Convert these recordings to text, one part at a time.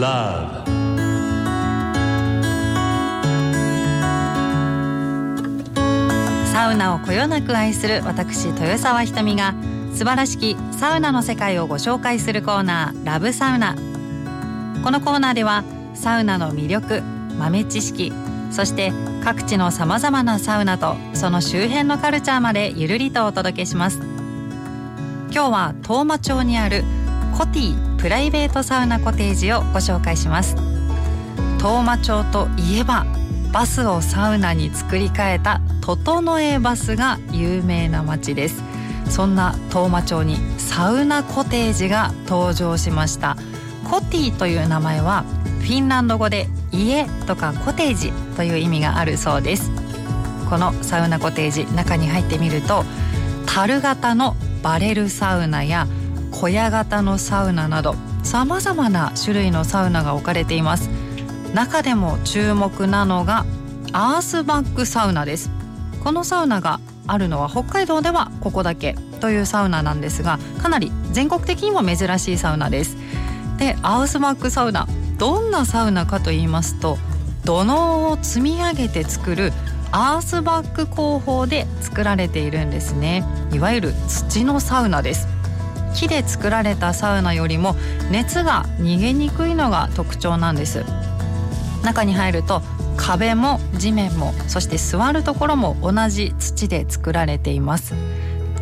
love. サウナをこよなく愛する私豊沢ひとみが素晴らしきサウナの世界をご紹介するコーナーラブサウナ。このコーナーではサウナの魅力豆知識そして各地のさまざまなサウナとその周辺のカルチャーまでゆるりとお届けします。今日は当麻町にあるコティプライベートサウナコテージをご紹介します。当麻町といえばバスをサウナに作り変えた整えバスが有名な町です。そんな当麻町にサウナコテージが登場しました。コティという名前はフィンランド語で家とかコテージという意味があるそうです。このサウナコテージ中に入ってみると樽型のバレルサウナや小屋型のサウナなどさまざまな種類のサウナが置かれています。中でも注目なのがアースバックサウナです。このサウナがあるのは北海道ではここだけというサウナなんですがかなり全国的にも珍しいサウナです。でアウスバックサウナどんなサウナかと言いますと土のを積み上げて作るアースバック工法で作られているんですね。いわゆる土のサウナです。木で作られたサウナよりも熱が逃げにくいのが特徴なんです。中に入ると壁も地面もそして座るところも同じ土で作られています。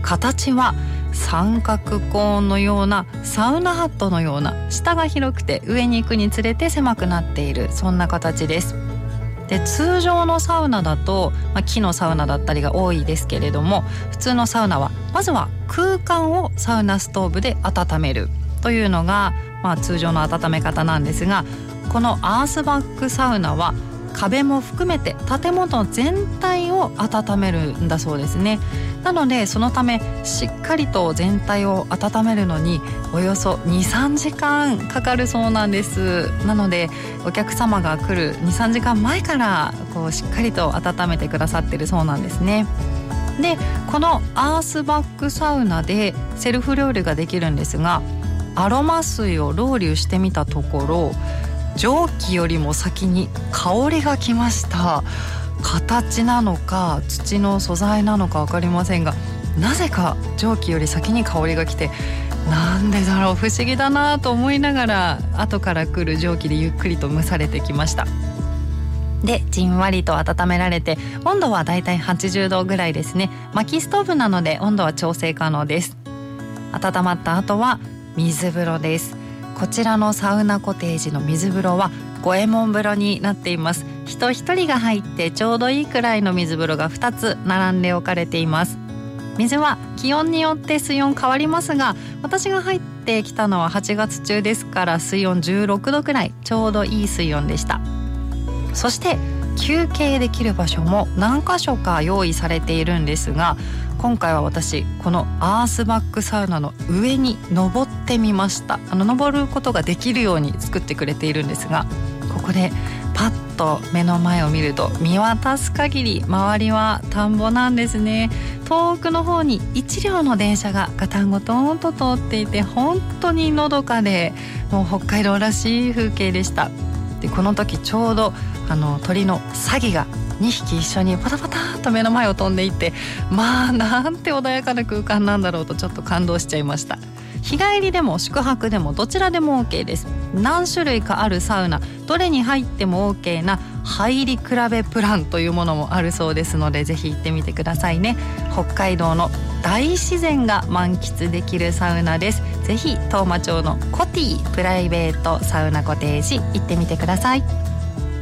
形は三角コーンのようなサウナハットのような下が広くて上に行くにつれて狭くなっているそんな形です。で通常のサウナだと、まあ、木のサウナだったりが多いですけれども普通のサウナはまずは空間をサウナストーブで温めるというのが、まあ、通常の温め方なんですがこのアースバックサウナは壁も含めて建物全体を温めるんだそうですね。なのでそのためしっかりと全体を温めるのにおよそ23時間かかるそうなんです。なのでお客様が来る23時間前からこうしっかりと温めてくださってるそうなんですね。でこのアースバックサウナでセルフ料理ができるんですがアロマ水をロウリュしてみたところ蒸気よりも先に香りがきました。形なのか土の素材なのか分かりませんがなぜか蒸気より先に香りが来てなんでだろう不思議だなと思いながら後から来る蒸気でゆっくりと蒸されてきました。でじんわりと温められて温度はだいたい80度ぐらいですね。薪ストーブなので温度は調整可能です。温まった後は水風呂です。こちらのサウナコテージの水風呂は五右衛門風呂になっています。人一人が入ってちょうどいいくらいの水風呂が2つ並んで置かれています。水は気温によって水温変わりますが私が入ってきたのは8月中ですから水温16度くらいちょうどいい水温でした。そして休憩できる場所も何箇所か用意されているんですが今回は私このアースバックサウナの上に登ってみました。あの登ることができるように作ってくれているんですがここでパッと目の前を見ると見渡す限り周りは田んぼなんですね。遠くの方に1両の電車がガタンゴトンと通っていて本当にのどかでもう北海道らしい風景でした。でこの時ちょうどあの鳥のサギが2匹一緒にパタパタと目の前を飛んでいってまあなんて穏やかな空間なんだろうとちょっと感動しちゃいました。日帰りでも宿泊でもどちらでも OK です。何種類かあるサウナ。どれに入っても OK な入り比べプランというものもあるそうですのでぜひ行ってみてくださいね。北海道の大自然が満喫できるサウナです。ぜひ当麻町のコティプライベートサウナコテージ行ってみてください。